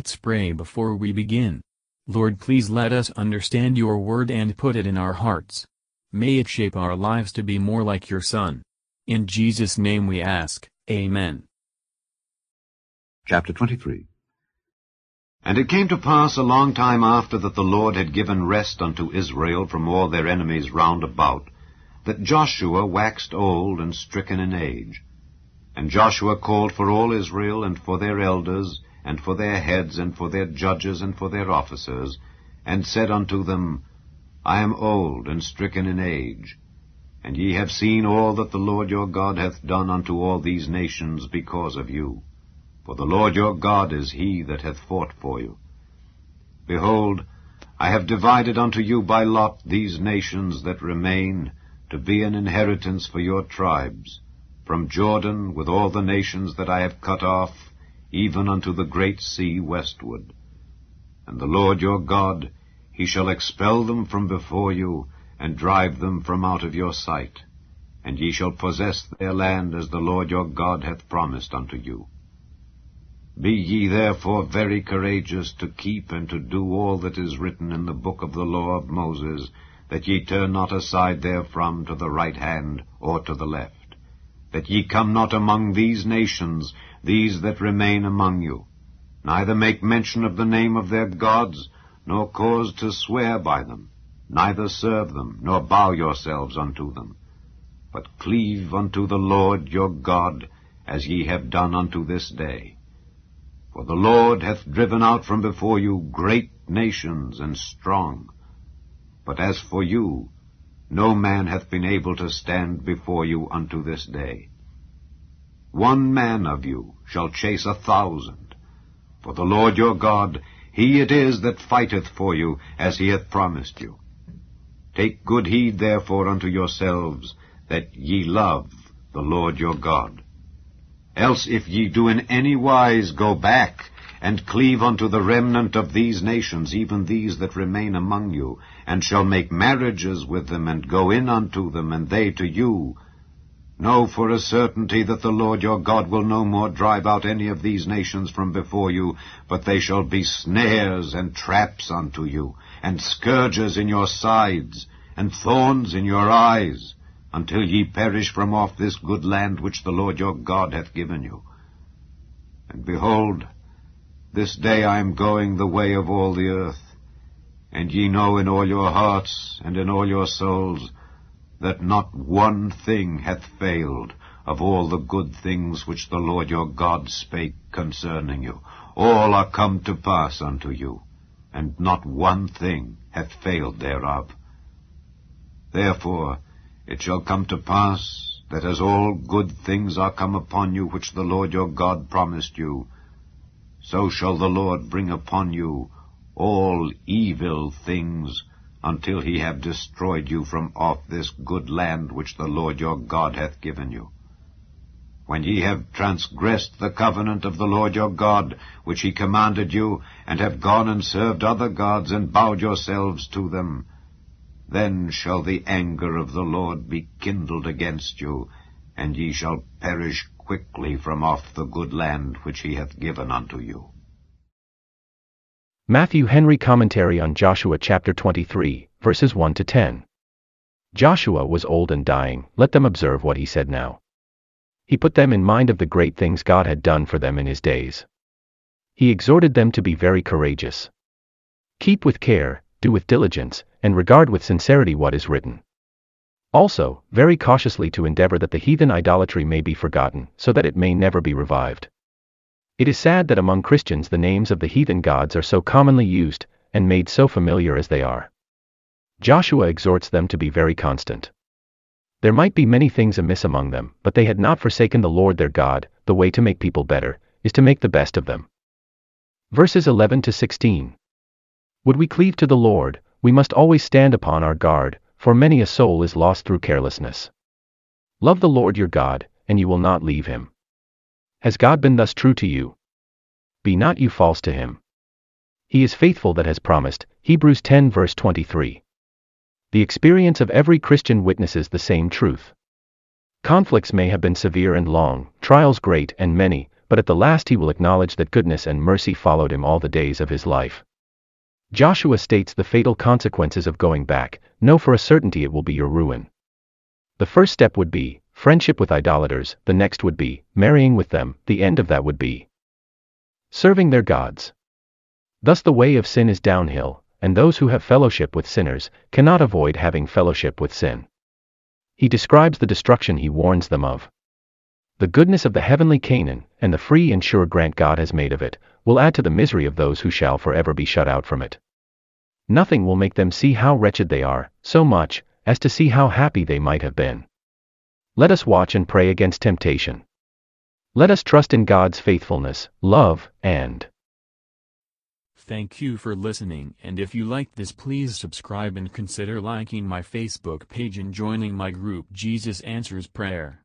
Let's pray before we begin. Lord please let us understand your word and put it in our hearts. May it shape our lives to be more like your Son. In Jesus' name we ask, Amen. Chapter 23 And it came to pass a long time after that the Lord had given rest unto Israel from all their enemies round about, that Joshua waxed old and stricken in age. And Joshua called for all Israel, and for their elders, and for their heads, and for their judges, and for their officers, and said unto them, I am old and stricken in age, and ye have seen all that the Lord your God hath done unto all these nations because of you. For the Lord your God is he that hath fought for you. Behold, I have divided unto you by lot these nations that remain, to be an inheritance for your tribes, from Jordan with all the nations that I have cut off, even unto the great sea westward. And the Lord your God, he shall expel them from before you, and drive them from out of your sight. And ye shall possess their land as the Lord your God hath promised unto you. Be ye therefore very courageous to keep and to do all that is written in the book of the law of Moses, that ye turn not aside therefrom to the right hand or to the left, that ye come not among these nations, these that remain among you, neither make mention of the name of their gods, nor cause to swear by them, neither serve them, nor bow yourselves unto them, but cleave unto the Lord your God, as ye have done unto this day. For the Lord hath driven out from before you great nations and strong. But as for you, no man hath been able to stand before you unto this day. One man of you shall chase a thousand. For the Lord your God, he it is that fighteth for you, as he hath promised you. Take good heed therefore unto yourselves, that ye love the Lord your God. Else if ye do in any wise go back, and cleave unto the remnant of these nations, even these that remain among you, and shall make marriages with them, and go in unto them, and they to you, know for a certainty that the Lord your God will no more drive out any of these nations from before you, but they shall be snares and traps unto you, and scourges in your sides, and thorns in your eyes, until ye perish from off this good land which the Lord your God hath given you. And behold, this day I am going the way of all the earth, and ye know in all your hearts and in all your souls that not one thing hath failed of all the good things which the Lord your God spake concerning you. All are come to pass unto you, and not one thing hath failed thereof. Therefore it shall come to pass that as all good things are come upon you which the Lord your God promised you, so shall the Lord bring upon you all evil things until he have destroyed you from off this good land which the Lord your God hath given you. When ye have transgressed the covenant of the Lord your God, which he commanded you, and have gone and served other gods, and bowed yourselves to them, then shall the anger of the Lord be kindled against you, and ye shall perish quickly from off the good land which he hath given unto you. Matthew Henry Commentary on Joshua chapter 23, verses 1 to 10. Joshua was old and dying, let them observe what he said now. He put them in mind of the great things God had done for them in his days. He exhorted them to be very courageous. Keep with care, do with diligence, and regard with sincerity what is written. Also, very cautiously to endeavor that the heathen idolatry may be forgotten, so that it may never be revived. It is sad that among Christians the names of the heathen gods are so commonly used, and made so familiar as they are. Joshua exhorts them to be very constant. There might be many things amiss among them, but they had not forsaken the Lord their God, the way to make people better, is to make the best of them. Verses 11 to 16. Would we cleave to the Lord, we must always stand upon our guard, for many a soul is lost through carelessness. Love the Lord your God, and you will not leave him. Has God been thus true to you? Be not you false to him. He is faithful that has promised, Hebrews 10 verse 23. The experience of every Christian witnesses the same truth. Conflicts may have been severe and long, trials great and many, but at the last he will acknowledge that goodness and mercy followed him all the days of his life. Joshua states the fatal consequences of going back, know for a certainty it will be your ruin. The first step would be, friendship with idolaters, the next would be, marrying with them, the end of that would be, serving their gods. Thus the way of sin is downhill, and those who have fellowship with sinners, cannot avoid having fellowship with sin. He describes the destruction he warns them of. The goodness of the heavenly Canaan, and the free and sure grant God has made of it, will add to the misery of those who shall forever be shut out from it. Nothing will make them see how wretched they are, so much, as to see how happy they might have been. Let us watch and pray against temptation. Let us trust in God's faithfulness, love, and Thank you for listening and if you liked this please subscribe and consider liking my Facebook page and joining my group Jesus Answers Prayer.